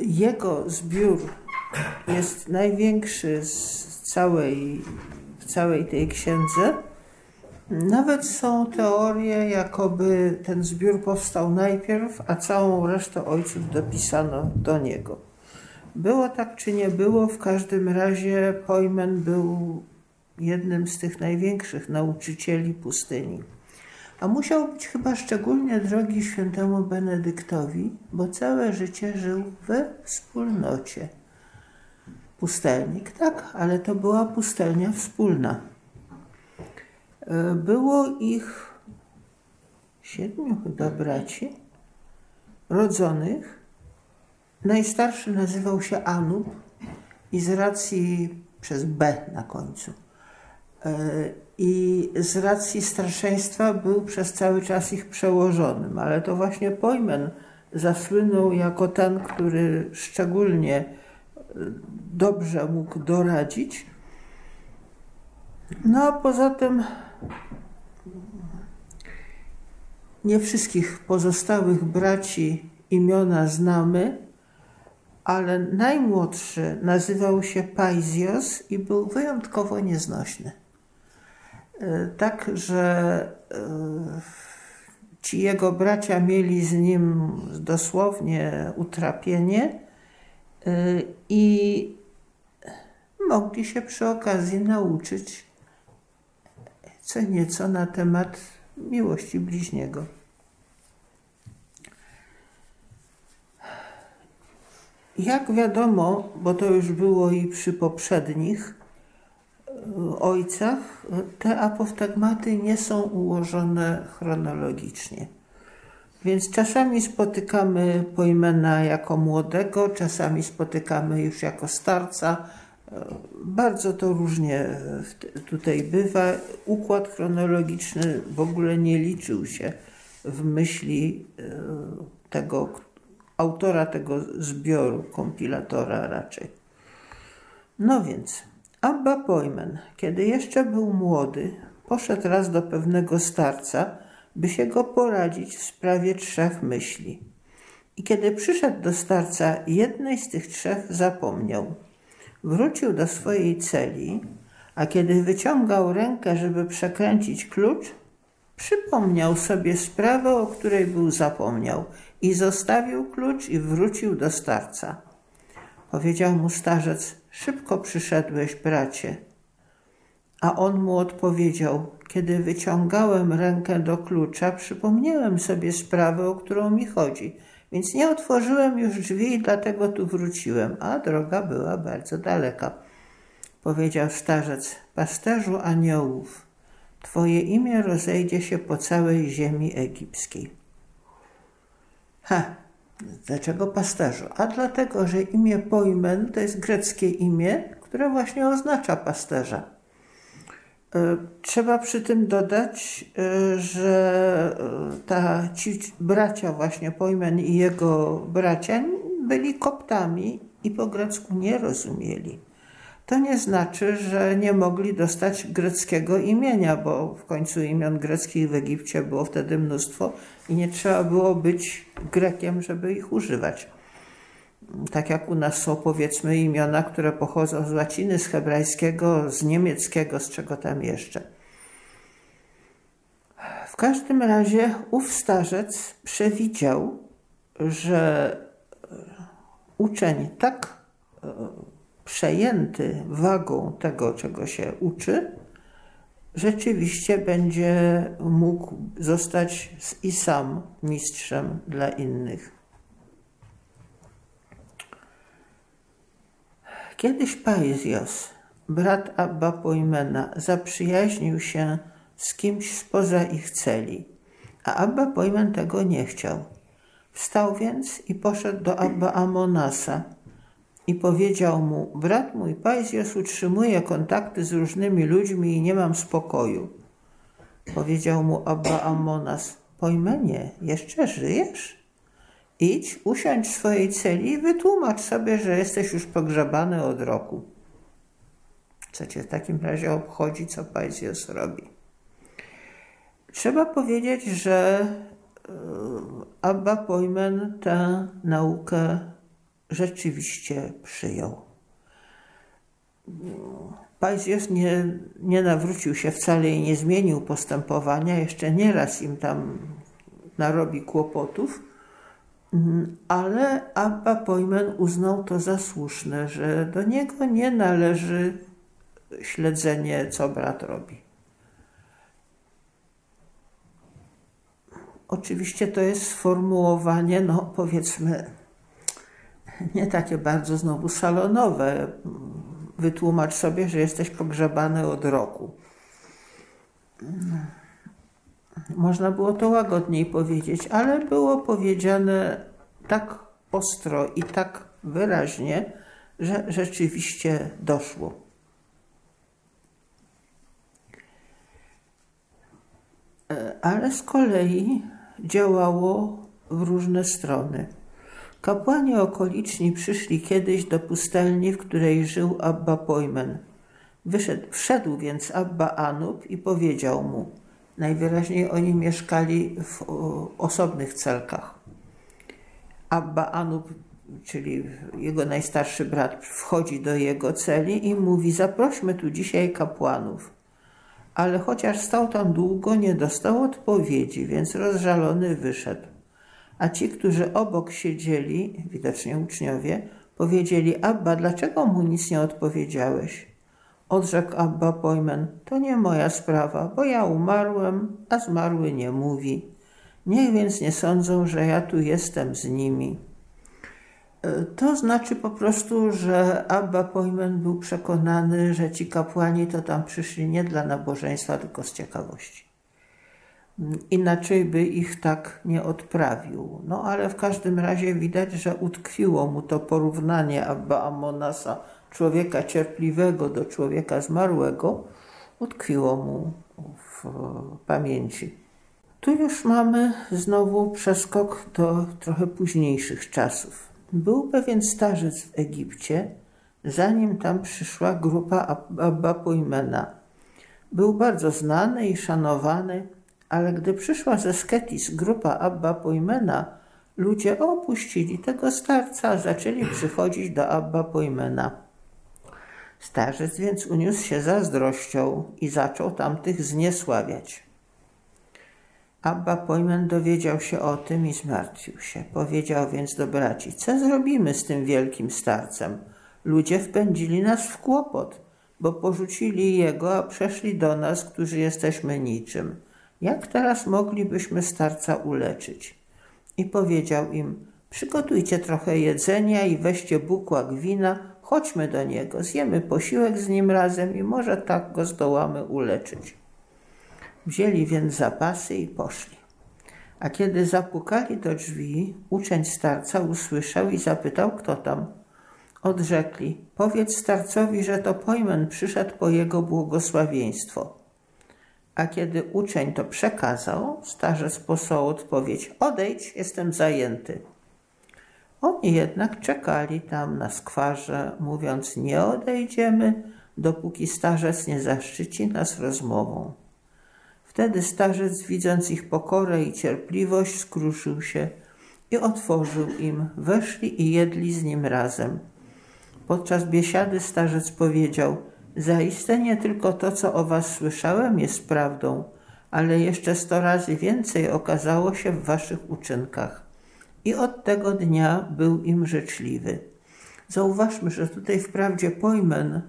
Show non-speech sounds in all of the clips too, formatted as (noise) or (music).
jego zbiór jest największy z całej, w całej tej księdze. Nawet są teorie, jakoby ten zbiór powstał najpierw, a całą resztę ojców dopisano do niego. Było tak czy nie było, w każdym razie Pojmen był jednym z tych największych nauczycieli pustyni. A musiał być chyba szczególnie drogi świętemu Benedyktowi, bo całe życie żył we wspólnocie. Pustelnik, tak, ale to była pustelnia wspólna. E, było ich siedmiu chyba braci rodzonych. Najstarszy nazywał się Anub i z racji przez B na końcu. E, I z racji starszeństwa był przez cały czas ich przełożonym, ale to właśnie Pojmen zasłynął jako ten, który szczególnie e, dobrze mógł doradzić. No a poza tym nie wszystkich pozostałych braci imiona znamy, ale najmłodszy nazywał się Paisios i był wyjątkowo nieznośny. E, tak, że e, ci jego bracia mieli z nim dosłownie utrapienie e, i mogli się przy okazji nauczyć co nieco na temat miłości bliźniego. Jak wiadomo, bo to już było i przy poprzednich ojcach, te apostagmaty nie są ułożone chronologicznie. Więc czasami spotykamy Pojmena jako młodego, czasami spotykamy już jako starca. Bardzo to różnie tutaj bywa. Układ chronologiczny w ogóle nie liczył się w myśli e, tego, autora tego zbioru, kompilatora raczej. No więc, Abba Pojmen, kiedy jeszcze był młody, poszedł raz do pewnego starca, by się go poradzić w sprawie trzech myśli. I kiedy przyszedł do starca, jednej z tych trzech zapomniał. Wrócił do swojej celi, a kiedy wyciągał rękę, żeby przekręcić klucz, przypomniał sobie sprawę, o której był zapomniał i zostawił klucz i wrócił do starca. Powiedział mu starzec, szybko przyszedłeś, bracie. A on mu odpowiedział, kiedy wyciągałem rękę do klucza, przypomniałem sobie sprawę, o którą mi chodzi, więc nie otworzyłem już drzwi i dlatego tu wróciłem, a droga była bardzo daleka. Powiedział starzec, pasterzu aniołów, twoje imię rozejdzie się po całej ziemi egipskiej. Ha, dlaczego pasterzu? A dlatego, że imię Poimen to jest greckie imię, które właśnie oznacza pasterza. E, trzeba przy tym dodać, e, że e, ta, ci bracia właśnie Pojmen i jego bracia byli koptami i po grecku nie rozumieli. To nie znaczy, że nie mogli dostać greckiego imienia, bo w końcu imion greckich w Egipcie było wtedy mnóstwo i nie trzeba było być Grekiem, żeby ich używać. Tak jak u nas są powiedzmy imiona, które pochodzą z łaciny, z hebrajskiego, z niemieckiego, z czego tam jeszcze. W każdym razie ów starzec przewidział, że uczeń tak e, przejęty wagą tego, czego się uczy, rzeczywiście będzie mógł zostać i sam mistrzem dla innych. Kiedyś Paisios, brat Abba Pojmena, zaprzyjaźnił się z kimś spoza ich celi, a Abba Pojmen tego nie chciał. Wstał więc i poszedł do Abba Amonasa, i powiedział mu: Brat mój Pajzjos utrzymuje kontakty z różnymi ludźmi i nie mam spokoju. Powiedział mu Abba Amonas: Pojmenie, jeszcze żyjesz? Idź, usiądź w swojej celi i wytłumacz sobie, że jesteś już pogrzebany od roku. Co cię w takim razie obchodzi, co Pajzjos robi? Trzeba powiedzieć, że e, Abba Pojmen tę naukę rzeczywiście przyjął. Pajzjos nie, nie nawrócił się wcale i nie zmienił postępowania, jeszcze nieraz im tam narobi kłopotów, ale Abba Pojmen uznał to za słuszne, że do niego nie należy śledzenie, co brat robi. Oczywiście to jest sformułowanie, no powiedzmy, (laughs) nie takie bardzo znowu salonowe. Wytłumacz sobie, że jesteś pogrzebany od roku. Można było to łagodniej powiedzieć, ale było powiedziane tak ostro i tak wyraźnie, że rzeczywiście doszło. Ale z kolei działało w różne strony. Kapłani okoliczni przyszli kiedyś do pustelni, w której żył Abba Pojmen. Wyszedł, wszedł więc Abba Anub i powiedział mu, najwyraźniej oni mieszkali w osobnych celkach. Abba Anub, czyli jego najstarszy brat, wchodzi do jego celi i mówi, zaprośmy tu dzisiaj kapłanów. Ale chociaż stał tam długo, nie dostał odpowiedzi, więc rozżalony wyszedł. A ci, którzy obok siedzieli, widocznie uczniowie, powiedzieli: Abba, dlaczego mu nic nie odpowiedziałeś? Odrzekł Abba Pojmen: To nie moja sprawa, bo ja umarłem, a zmarły nie mówi. Niech więc nie sądzą, że ja tu jestem z nimi. E, to znaczy po prostu, że Abba Pojmen był przekonany, że ci kapłani to tam przyszli nie dla nabożeństwa, tylko z ciekawości. Inaczej by ich tak nie odprawił. No ale w każdym razie widać, że utkwiło mu to porównanie Abba Amonasa, człowieka cierpliwego do człowieka zmarłego, utkwiło mu w pamięci. Tu już mamy znowu przeskok do trochę późniejszych czasów. Był pewien starzec w Egipcie, zanim tam przyszła grupa Abba Pujmena. Był bardzo znany i szanowany, ale gdy przyszła ze Sketis grupa Abba Pojmena, ludzie opuścili tego starca, zaczęli przychodzić do Abba Pojmena. Starzec więc uniósł się zazdrością i zaczął tamtych zniesławiać. Abba Pojmen dowiedział się o tym i zmartwił się. Powiedział więc do braci, co zrobimy z tym wielkim starcem? Ludzie wpędzili nas w kłopot, bo porzucili jego, a przeszli do nas, którzy jesteśmy niczym. Jak teraz moglibyśmy starca uleczyć? I powiedział im, przygotujcie trochę jedzenia i weźcie bukłak wina, chodźmy do niego, zjemy posiłek z nim razem i może tak go zdołamy uleczyć. Wzięli więc zapasy i poszli. A kiedy zapukali do drzwi, uczeń starca usłyszał i zapytał, kto tam. Odrzekli, powiedz starcowi, że to pojmen przyszedł po jego błogosławieństwo. A kiedy uczeń to przekazał, starzec posłał odpowiedź: Odejdź, jestem zajęty. Oni jednak czekali tam na skwarze, mówiąc: Nie odejdziemy, dopóki starzec nie zaszczyci nas rozmową. Wtedy starzec, widząc ich pokorę i cierpliwość, skruszył się i otworzył im. Weszli i jedli z nim razem. Podczas biesiady starzec powiedział – Zaiste nie tylko to, co o was słyszałem, jest prawdą, ale jeszcze sto razy więcej okazało się w waszych uczynkach. I od tego dnia był im życzliwy. Zauważmy, że tutaj wprawdzie Pojmen y,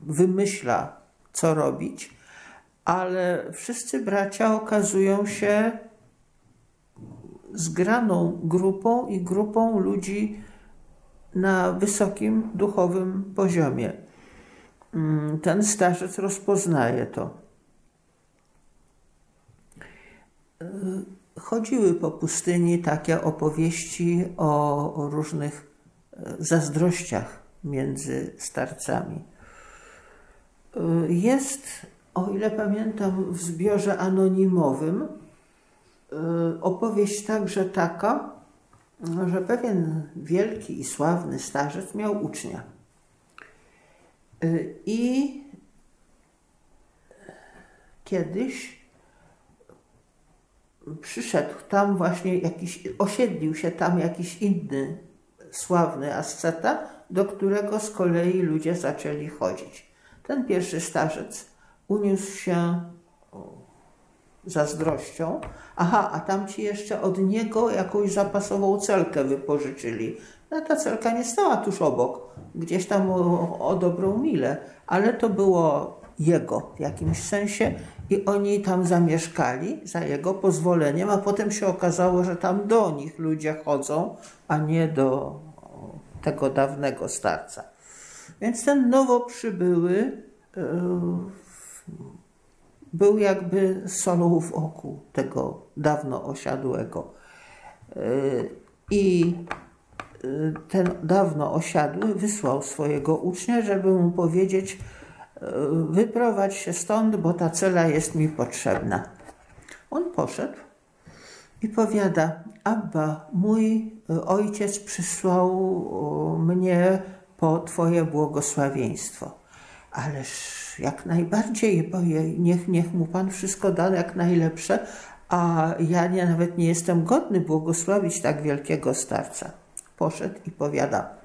wymyśla, co robić, ale wszyscy bracia okazują się zgraną grupą i grupą ludzi na wysokim duchowym poziomie. Mm, ten starzec rozpoznaje to. Y, chodziły po pustyni takie opowieści o, różnych y, zazdrościach między starcami. Y, jest, o ile pamiętam, w zbiorze anonimowym opowieść także taka, że pewien wielki i sławny starzec miał ucznia. Y, I kiedyś przyszedł tam właśnie jakiś, osiedlił się tam jakiś inny sławny asceta, do którego z kolei ludzie zaczęli chodzić. Ten pierwszy starzec uniósł się zazdrością. Aha, a tamci jeszcze od niego jakąś zapasową celkę wypożyczyli. No ta celka nie stała tuż obok, gdzieś tam o, o dobrą milę, ale to było jego w jakimś sensie i oni tam zamieszkali za jego pozwoleniem, a potem się okazało, że tam do nich ludzie chodzą, a nie do tego dawnego starca. Więc ten nowo przybyły yy, był jakby solą w oku tego dawno osiadłego. Yy, I ten dawno osiadły wysłał swojego ucznia, żeby mu powiedzieć, yy, wyprowadź się stąd, bo ta cela jest mi potrzebna. On poszedł i powiada, Abba, mój ojciec przysłał mnie po Twoje błogosławieństwo. Ależ jak najbardziej, bo niech, niech mu Pan wszystko da jak najlepsze, a ja nie, nawet nie jestem godny błogosławić tak wielkiego starca. Poszedł i powiada,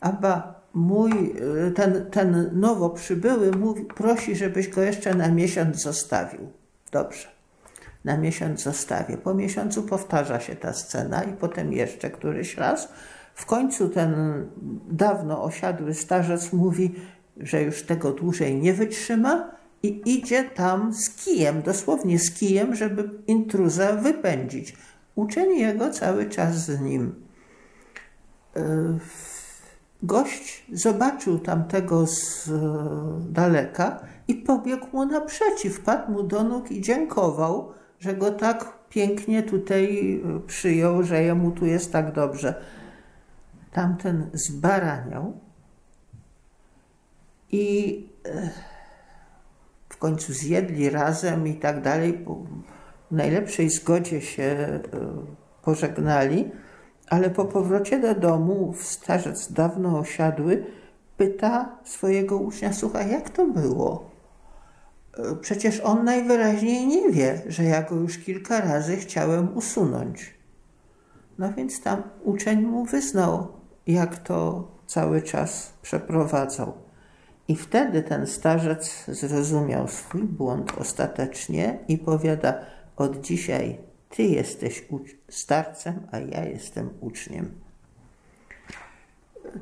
Abba, mój, ten, ten nowo przybyły mówi, prosi, żebyś go jeszcze na miesiąc zostawił. Dobrze, na miesiąc zostawię. Po miesiącu powtarza się ta scena i potem jeszcze któryś raz. W końcu ten dawno osiadły starzec mówi, że już tego dłużej nie wytrzyma i idzie tam z kijem, dosłownie z kijem, żeby intruza wypędzić. Uczeń jego cały czas z nim. E, gość zobaczył tamtego z e, daleka i pobiegł mu naprzeciw, padł mu do nóg i dziękował, że go tak pięknie tutaj e, przyjął, że jemu tu jest tak dobrze. Tamten zbaraniał, i w końcu zjedli razem i tak dalej. W najlepszej zgodzie się pożegnali, ale po powrocie do domu starzec dawno osiadły pyta swojego ucznia, słuchaj, jak to było? E, przecież on najwyraźniej nie wie, że ja go już kilka razy chciałem usunąć. No więc tam uczeń mu wyznał, jak to cały czas przeprowadzał. I wtedy ten starzec zrozumiał swój błąd ostatecznie i powiada: Od dzisiaj ty jesteś starcem, a ja jestem uczniem.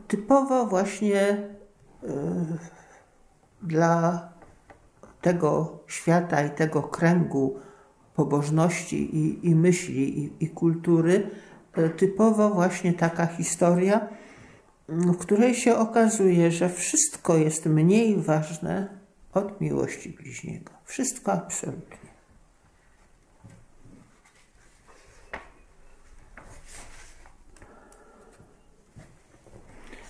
Typowo właśnie y, dla tego świata i tego kręgu pobożności i, i myśli i, i kultury, y, typowo właśnie taka historia w której się okazuje, że wszystko jest mniej ważne od miłości bliźniego. Wszystko absolutnie.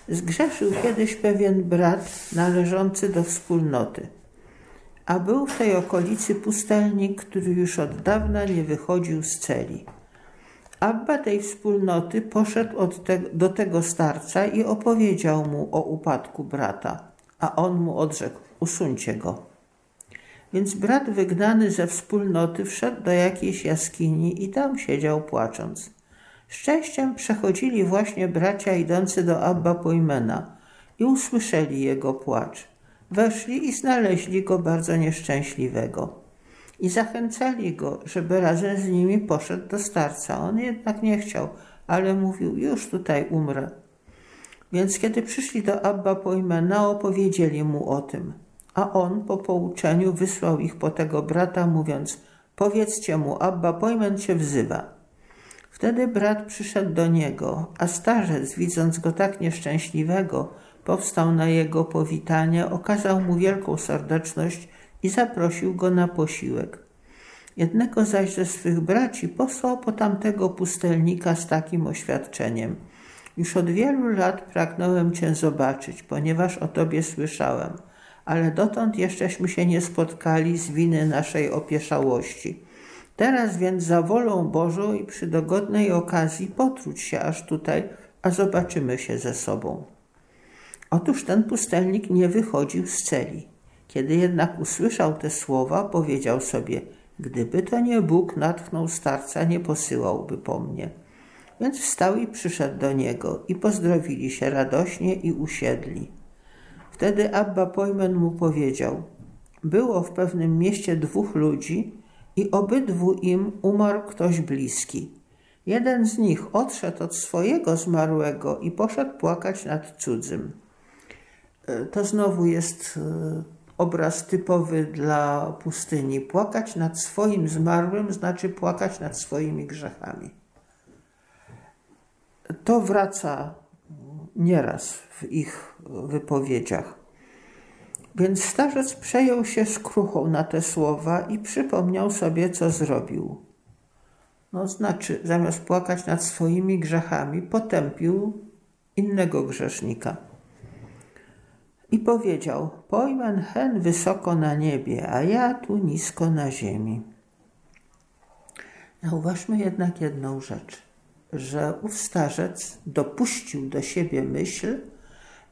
Zgrzeszył kiedyś pewien brat należący do wspólnoty, a był w tej okolicy pustelnik, który już od dawna nie wychodził z celi. Abba tej wspólnoty poszedł te, do tego starca i opowiedział mu o upadku brata, a on mu odrzekł: Usuńcie go. Więc brat wygnany ze wspólnoty wszedł do jakiejś jaskini i tam siedział płacząc. Szczęściem przechodzili właśnie bracia idący do Abba Pojmena i usłyszeli jego płacz. Weszli i znaleźli go bardzo nieszczęśliwego i zachęcali go, żeby razem z nimi poszedł do starca. On jednak nie chciał, ale mówił, już tutaj umrę. Więc kiedy przyszli do Abba Poimena, opowiedzieli mu o tym. A on po pouczeniu wysłał ich po tego brata, mówiąc, powiedzcie mu, Abba Pojmen cię wzywa. Wtedy brat przyszedł do niego, a starzec, widząc go tak nieszczęśliwego, powstał na jego powitanie, okazał mu wielką serdeczność i zaprosił go na posiłek. Jednego zaś ze swych braci posłał po tamtego pustelnika z takim oświadczeniem. Już od wielu lat pragnąłem Cię zobaczyć, ponieważ o Tobie słyszałem, ale dotąd jeszcześmy się nie spotkali z winy naszej opieszałości. Teraz więc za wolą Bożą i przy dogodnej okazji potruć się aż tutaj, a zobaczymy się ze sobą. Otóż ten pustelnik nie wychodził z celi. Kiedy jednak usłyszał te słowa, powiedział sobie: Gdyby to nie Bóg natchnął starca, nie posyłałby po mnie. Więc wstał i przyszedł do niego i pozdrowili się radośnie i usiedli. Wtedy Abba Pojmen mu powiedział: Było w pewnym mieście dwóch ludzi i obydwu im umarł ktoś bliski. Jeden z nich odszedł od swojego zmarłego i poszedł płakać nad cudzym. E, to znowu jest e, obraz typowy dla pustyni. Płakać nad swoim zmarłym znaczy płakać nad swoimi grzechami. To wraca nieraz w ich wypowiedziach. Więc starzec przejął się skruchą na te słowa i przypomniał sobie, co zrobił. No, znaczy, zamiast płakać nad swoimi grzechami, potępił innego grzesznika. I powiedział: Pojman hen wysoko na niebie, a ja tu nisko na ziemi. Zauważmy jednak jedną rzecz, że ów starzec dopuścił do siebie myśl,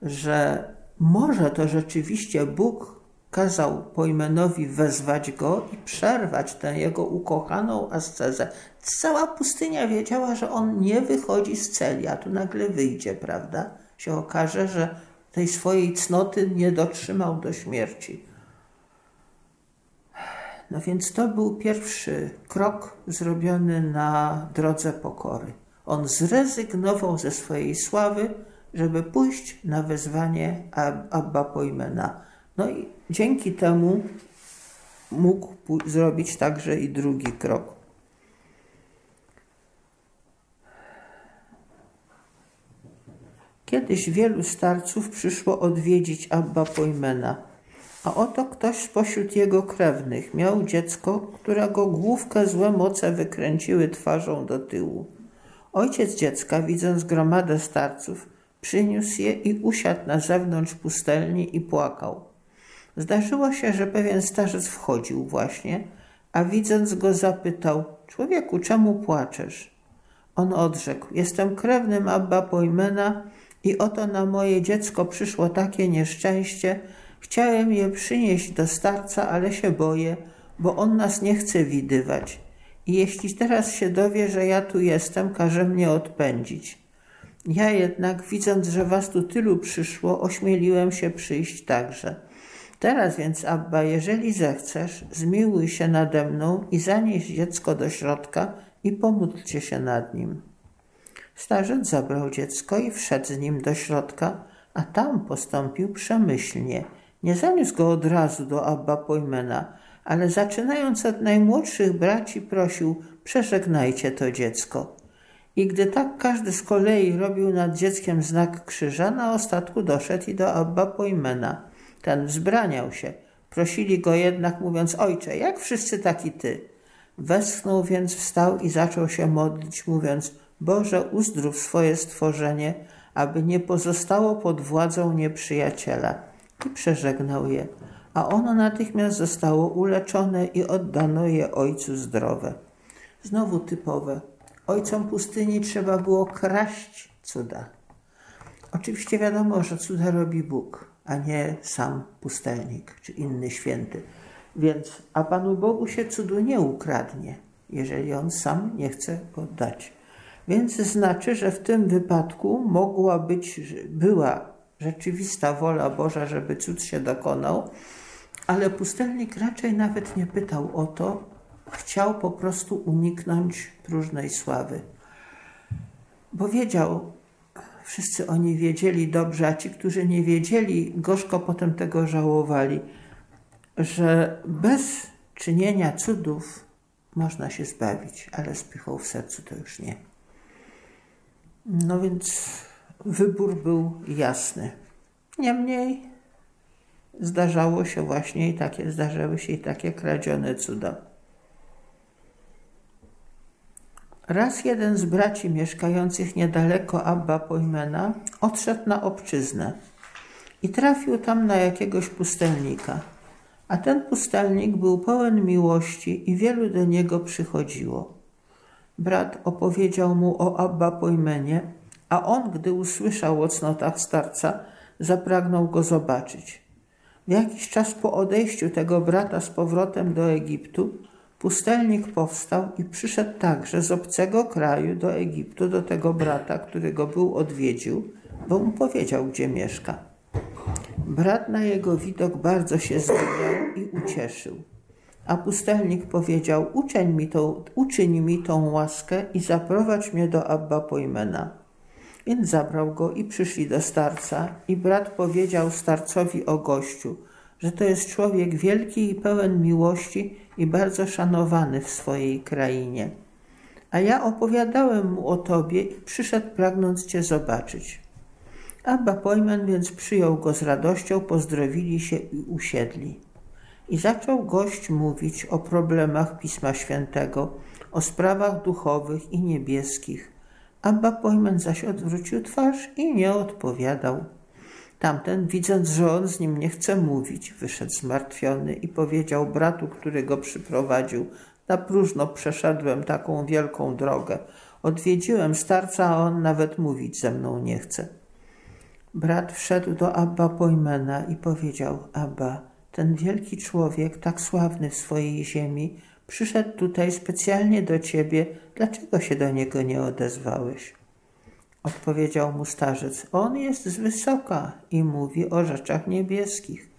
że może to rzeczywiście Bóg kazał Pojmenowi wezwać go i przerwać tę jego ukochaną ascezę. Cała pustynia wiedziała, że on nie wychodzi z celi, a tu nagle wyjdzie, prawda? Się okaże, że tej swojej cnoty nie dotrzymał do śmierci. No więc to był pierwszy krok zrobiony na drodze pokory. On zrezygnował ze swojej sławy, żeby pójść na wezwanie Abba Pojmena. No i dzięki temu mógł zrobić także i drugi krok. Kiedyś wielu starców przyszło odwiedzić Abba Pojmena, a oto ktoś spośród jego krewnych miał dziecko, którego główkę złe moce wykręciły twarzą do tyłu. Ojciec dziecka, widząc gromadę starców, przyniósł je i usiadł na zewnątrz pustelni i płakał. Zdarzyło się, że pewien starzec wchodził właśnie, a widząc go zapytał: Człowieku, czemu płaczesz? On odrzekł: Jestem krewnym Abba Pojmena i oto na moje dziecko przyszło takie nieszczęście. Chciałem je przynieść do starca, ale się boję, bo on nas nie chce widywać. I jeśli teraz się dowie, że ja tu jestem, każe mnie odpędzić. Ja jednak, widząc, że was tu tylu przyszło, ośmieliłem się przyjść także. Teraz więc, Abba, jeżeli zechcesz, zmiłuj się nade mną i zanieś dziecko do środka i pomódlcie się nad nim. Starzec zabrał dziecko i wszedł z nim do środka, a tam postąpił przemyślnie. Nie zaniósł go od razu do Abba Pojmena, ale zaczynając od najmłodszych braci prosił, przeżegnajcie to dziecko. I gdy tak każdy z kolei robił nad dzieckiem znak krzyża, na ostatku doszedł i do Abba Pojmena. Ten wzbraniał się. Prosili go jednak, mówiąc, ojcze, jak wszyscy taki ty? Westchnął więc, wstał i zaczął się modlić, mówiąc, Boże, uzdrów swoje stworzenie, aby nie pozostało pod władzą nieprzyjaciela. I przeżegnał je, a ono natychmiast zostało uleczone i oddano je ojcu zdrowe. Znowu typowe. Ojcom pustyni trzeba było kraść cuda. Oczywiście wiadomo, że cuda robi Bóg, a nie sam pustelnik czy inny święty. Więc, a Panu Bogu się cudu nie ukradnie, jeżeli on sam nie chce go dać. Więc znaczy, że w tym wypadku mogła być, była rzeczywista wola Boża, żeby cud się dokonał, ale pustelnik raczej nawet nie pytał o to, chciał po prostu uniknąć próżnej sławy. Bo wiedział, wszyscy oni wiedzieli dobrze, a ci, którzy nie wiedzieli, gorzko potem tego żałowali, że bez czynienia cudów można się zbawić, ale z pychą w sercu to już nie. No więc wybór był jasny. Niemniej zdarzało się właśnie i takie, zdarzały się i takie kradzione cuda. Raz jeden z braci mieszkających niedaleko Abba Pojmena odszedł na obczyznę i trafił tam na jakiegoś pustelnika. A ten pustelnik był pełen miłości i wielu do niego przychodziło. Brat opowiedział mu o Abba Pojmenie, a on, gdy usłyszał o cnotach starca, zapragnął go zobaczyć. W jakiś czas po odejściu tego brata z powrotem do Egiptu, Pustelnik powstał i przyszedł także z obcego kraju do Egiptu do tego brata, który go był odwiedził, bo mu powiedział, gdzie mieszka. Brat na jego widok bardzo się zdumiał i ucieszył. A pustelnik powiedział, uczyń mi, tą, uczyń mi tą łaskę i zaprowadź mnie do Abba Pojmena. Więc zabrał go i przyszli do starca i brat powiedział starcowi o gościu, że to jest człowiek wielki i pełen miłości i bardzo szanowany w swojej krainie. A ja opowiadałem mu o tobie i przyszedł pragnąc cię zobaczyć. Abba Pojmen więc przyjął go z radością, pozdrowili się i usiedli. I zaczął gość mówić o problemach Pisma Świętego, o sprawach duchowych i niebieskich. Abba Pojmen zaś odwrócił twarz i nie odpowiadał. Tamten, widząc, że on z nim nie chce mówić, wyszedł zmartwiony i powiedział bratu, który go przyprowadził: Na próżno przeszedłem taką wielką drogę. Odwiedziłem starca, a on nawet mówić ze mną nie chce. Brat wszedł do Abba Pojmena i powiedział: Abba, ten wielki człowiek, tak sławny w swojej ziemi, przyszedł tutaj specjalnie do ciebie. Dlaczego się do niego nie odezwałeś? Odpowiedział mu starzec: On jest z wysoka i mówi o rzeczach niebieskich.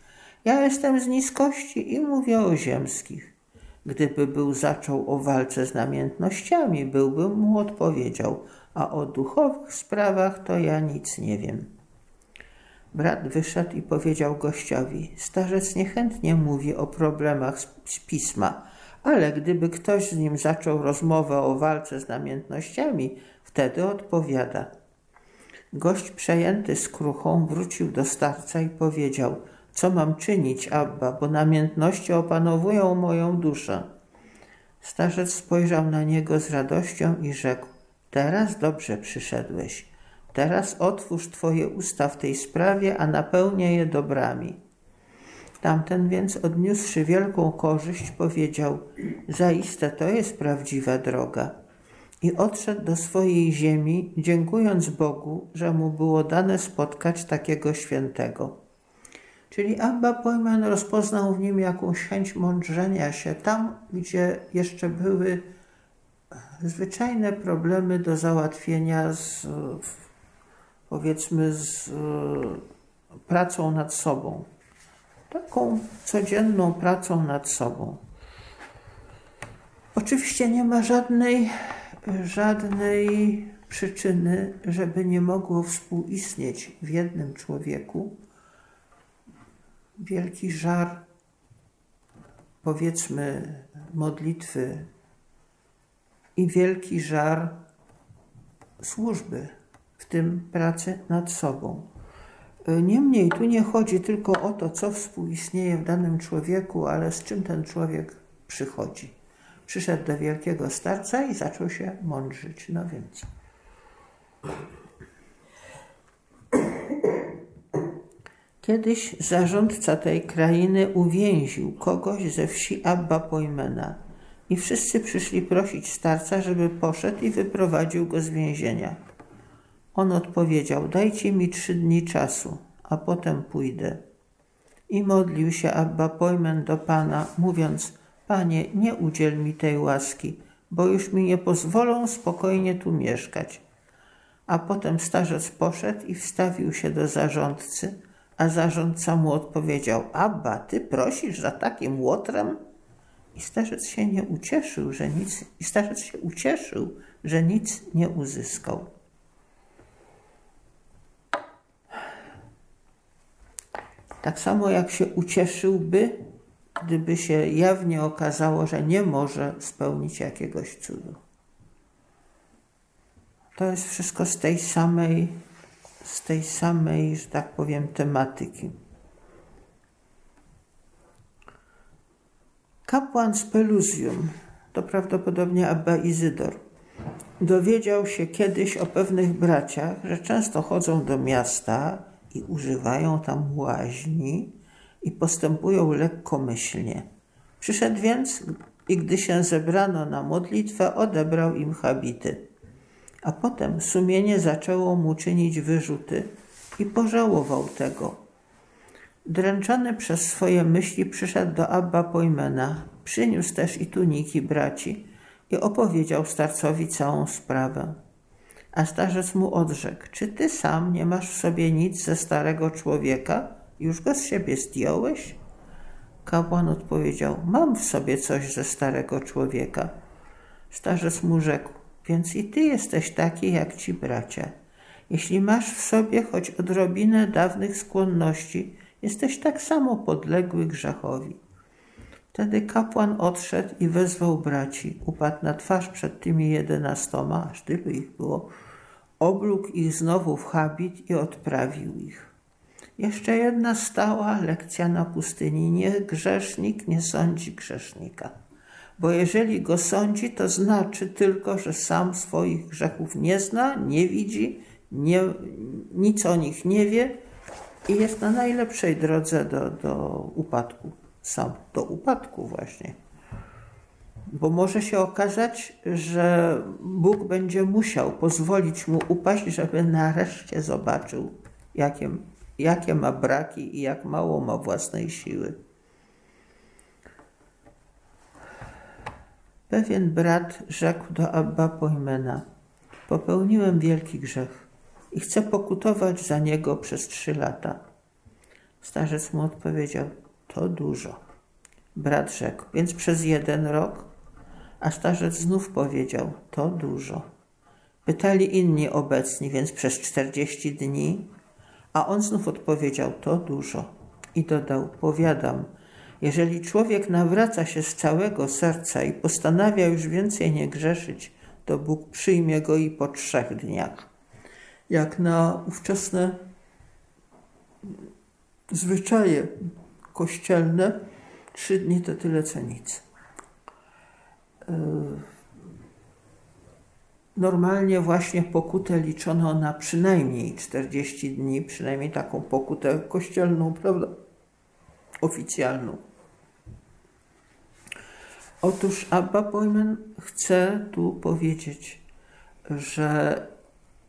Ja jestem z niskości i mówię o ziemskich. Gdyby był zaczął o walce z namiętnościami, byłbym mu odpowiedział, a o duchowych sprawach to ja nic nie wiem. Brat wyszedł i powiedział gościowi: Starzec niechętnie mówi o problemach z pisma, ale gdyby ktoś z nim zaczął rozmowę o walce z namiętnościami, wtedy odpowiada. Gość przejęty skruchą wrócił do starca i powiedział: Co mam czynić, Abba, bo namiętności opanowują moją duszę. Starzec spojrzał na niego z radością i rzekł: Teraz dobrze przyszedłeś. Teraz otwórz Twoje usta w tej sprawie, a napełnię je dobrami. Tamten więc, odniósłszy wielką korzyść, powiedział: Zaiste to jest prawdziwa droga. I odszedł do swojej ziemi, dziękując Bogu, że mu było dane spotkać takiego świętego. Czyli Abba Pojman rozpoznał w nim jakąś chęć mądrzenia się tam, gdzie jeszcze były zwyczajne problemy do załatwienia z powiedzmy z e, pracą nad sobą. Taką codzienną pracą nad sobą. Oczywiście nie ma żadnej, żadnej przyczyny, żeby nie mogło współistnieć w jednym człowieku wielki żar, powiedzmy, modlitwy i wielki żar służby w tym pracę nad sobą. Niemniej tu nie chodzi tylko o to, co współistnieje w danym człowieku, ale z czym ten człowiek przychodzi. Przyszedł do wielkiego starca i zaczął się mądrzyć. No więc. Kiedyś zarządca tej krainy uwięził kogoś ze wsi Abba Pojmena i wszyscy przyszli prosić starca, żeby poszedł i wyprowadził go z więzienia. On odpowiedział: Dajcie mi trzy dni czasu, a potem pójdę. I modlił się Abba Pojmen do Pana, mówiąc: Panie, nie udziel mi tej łaski, bo już mi nie pozwolą spokojnie tu mieszkać. A potem starzec poszedł i wstawił się do zarządcy, a zarządca mu odpowiedział: Abba, ty prosisz za takim łotrem? I starzec się nie ucieszył, że nic, i starzec się ucieszył, że nic nie uzyskał. Tak samo jak się ucieszyłby, gdyby się jawnie okazało, że nie może spełnić jakiegoś cudu. To jest wszystko z tej samej, z tej samej, że tak powiem, tematyki. Kapłan z Peluzium, to prawdopodobnie Abba Izydor, dowiedział się kiedyś o pewnych braciach, że często chodzą do miasta i używają tam łaźni i postępują lekkomyślnie. Przyszedł więc i gdy się zebrano na modlitwę, odebrał im habity. A potem sumienie zaczęło mu czynić wyrzuty i pożałował tego. Dręczony przez swoje myśli przyszedł do Abba Pojmena. Przyniósł też i tuniki braci i opowiedział starcowi całą sprawę. A starzec mu odrzekł, czy ty sam nie masz w sobie nic ze starego człowieka? Już go z siebie zdjąłeś? Kapłan odpowiedział, mam w sobie coś ze starego człowieka. Starzec mu rzekł, więc i ty jesteś taki jak ci bracia. Jeśli masz w sobie choć odrobinę dawnych skłonności, jesteś tak samo podległy grzechowi. Wtedy kapłan odszedł i wezwał braci. Upadł na twarz przed tymi jedenastoma, aż tylu ich było, oblógł ich znowu w habit i odprawił ich. Jeszcze jedna stała lekcja na pustyni. Nie grzesznik nie sądzi grzesznika. Bo jeżeli go sądzi, to znaczy tylko, że sam swoich grzechów nie zna, nie widzi, nie, nic o nich nie wie i jest na najlepszej drodze do, do upadku. Sam do upadku właśnie. Bo może się okazać, że Bóg będzie musiał pozwolić mu upaść, żeby nareszcie zobaczył, jakie, jakie ma braki i jak mało ma własnej siły. Pewien brat rzekł do Abba Pojmena: Popełniłem wielki grzech i chcę pokutować za niego przez trzy lata. Starzec mu odpowiedział: To dużo. Brat rzekł: Więc przez jeden rok? A starzec znów powiedział: To dużo. Pytali inni obecni, więc przez czterdzieści dni? A on znów odpowiedział: To dużo. I dodał: Powiadam, jeżeli człowiek nawraca się z całego serca i postanawia już więcej nie grzeszyć, to Bóg przyjmie go i po trzech dniach. Jak na ówczesne zwyczaje kościelne, trzy dni to tyle co nic. Normalnie właśnie pokutę liczono na przynajmniej 40 dni, przynajmniej taką pokutę kościelną, prawda? Oficjalną. Otóż Abba Pojmen chce tu powiedzieć, że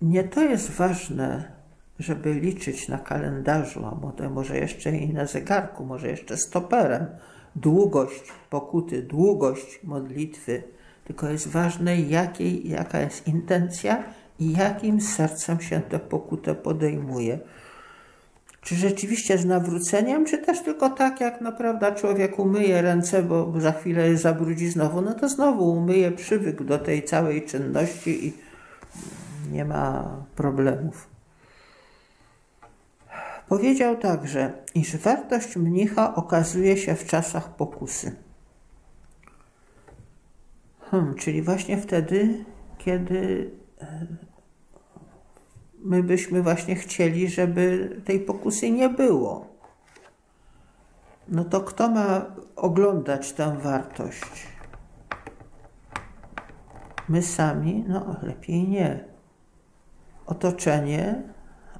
nie to jest ważne, żeby liczyć na kalendarzu, a może jeszcze i na zegarku, może jeszcze stoperem, długość pokuty, długość modlitwy, tylko jest ważne, jakiej, jaka jest intencja i jakim sercem się tę pokutę podejmuje. Czy rzeczywiście z nawróceniem, czy też tylko tak, jak naprawdę człowiek umyje ręce, bo za chwilę je zabrudzi znowu, no to znowu umyje, przywykł do tej całej czynności i nie ma problemów. Powiedział także, iż wartość mnicha okazuje się w czasach pokusy. Hmm, czyli właśnie wtedy, kiedy e, my byśmy właśnie chcieli, żeby tej pokusy nie było. No to kto ma oglądać tę wartość? My sami? No lepiej nie. Otoczenie,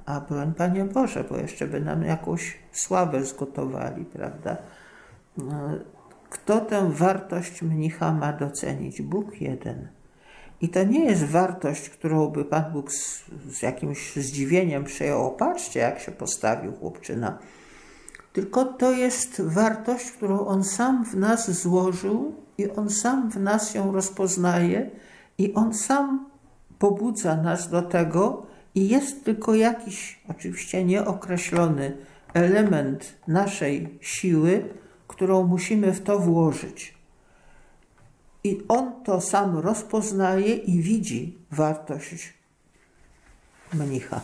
a broń Panie Boże, bo jeszcze by nam jakąś sławę zgotowali, prawda? No, kto tę wartość mnicha ma docenić? Bóg jeden. I to nie jest wartość, którą by Pan Bóg z, z jakimś zdziwieniem przyjął. Patrzcie, jak się postawił chłopczyna. Tylko to jest wartość, którą On sam w nas złożył i On sam w nas ją rozpoznaje i On sam pobudza nas do tego i jest tylko jakiś, oczywiście nieokreślony element naszej siły, którą musimy w to włożyć. I on to sam rozpoznaje i widzi wartość mnicha.